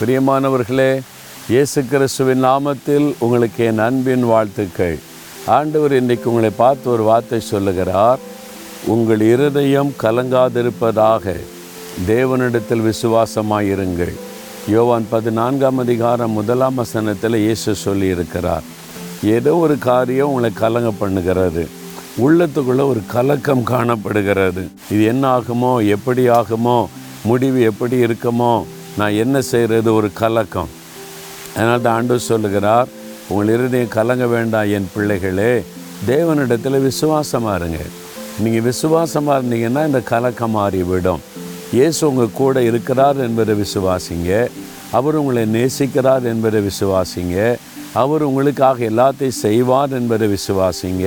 பிரியமானவர்களே இயேசு கிறிஸ்துவின் நாமத்தில் உங்களுக்கு என் அன்பின் வாழ்த்துக்கள். ஆண்டவர் இன்றைக்கு உங்களை பார்த்து ஒரு வார்த்தை சொல்லுகிறார். உங்கள் இருதயம் கலங்காதிருப்பதாக. தேவனிடத்தில் விசுவாசமாயிருங்கள் யோவான் பதினான்காம் அதிகாரம் முதலாம் வசனத்தில் இயேசு சொல்லியிருக்கிறார். ஏதோ ஒரு காரியம் உங்களை கலங்க பண்ணுகிறது. உள்ளத்துக்குள்ளே ஒரு கலக்கம் காணப்படுகிறது. இது என்ன ஆகுமோ எப்படி ஆகுமோ முடிவு எப்படி இருக்குமோ நான் என்ன செய்கிறது? ஒரு கலக்கம். அதனால் தான் ஆண்டு சொல்லுகிறார் உங்கள் இருதயம் கலங்க வேண்டாம் என் பிள்ளைகளே தேவனிடத்தில் விசுவாசமாக இருங்க. நீங்கள் விசுவாசமாக இருந்தீங்கன்னா இந்த கலக்கம் மாறிவிடும். இயேசு உங்கள் கூட இருக்கிறார் என்பதை விசுவாசிங்க. அவர் உங்களை நேசிக்கிறார் என்பதை விசுவாசிங்க. அவர் உங்களுக்காக எல்லாத்தையும் செய்வார் என்பதை விசுவாசிங்க.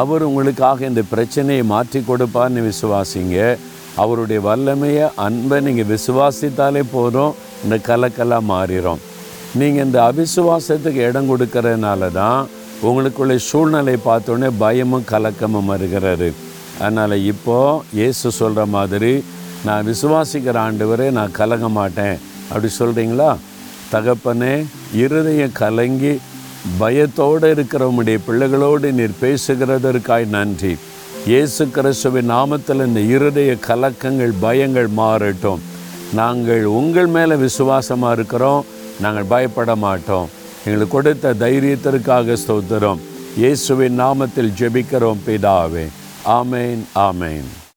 அவர் உங்களுக்காக இந்த பிரச்சனையை மாற்றி கொடுப்பார்னு விசுவாசிங்க. அவருடைய வல்லமையை அன்பை நீங்கள் விசுவாசித்தாலே போதும். இந்த கலக்கெல்லாம் மாறிடும் நீங்கள் இந்த அவிசுவாசத்துக்கு இடம் கொடுக்கறதுனால தான் உங்களுக்குள்ள சூழ்நிலை பார்த்தோன்னே பயமும் கலக்கமும் வருகிறது. அதனால் இப்போது இயேசு சொல்கிற மாதிரி நான் விசுவாசிக்கிற ஆண்டவரே நான் கலங்க மாட்டேன். அப்படி சொல்கிறீங்களா தகப்பனே இருதயம் கலங்கி பயத்தோடு இருக்கிறவனுடைய பிள்ளைகளோடு நீர் பேசுகிறதற்காய் நன்றி. இயேசு கிறிஸ்துவின் நாமத்தில் இந்த இருதய கலக்கங்கள் பயங்கள் மாறட்டும். நாங்கள் உங்கள் மேலே விசுவாசமாக இருக்கிறோம். நாங்கள் பயப்பட மாட்டோம். எங்களுக்கு கொடுத்த தைரியத்திற்காக ஸ்தோத்திரம். இயேசுவின் நாமத்தில் ஜெபிக்கிறோம் பிதாவே. ஆமேன் ஆமேன்.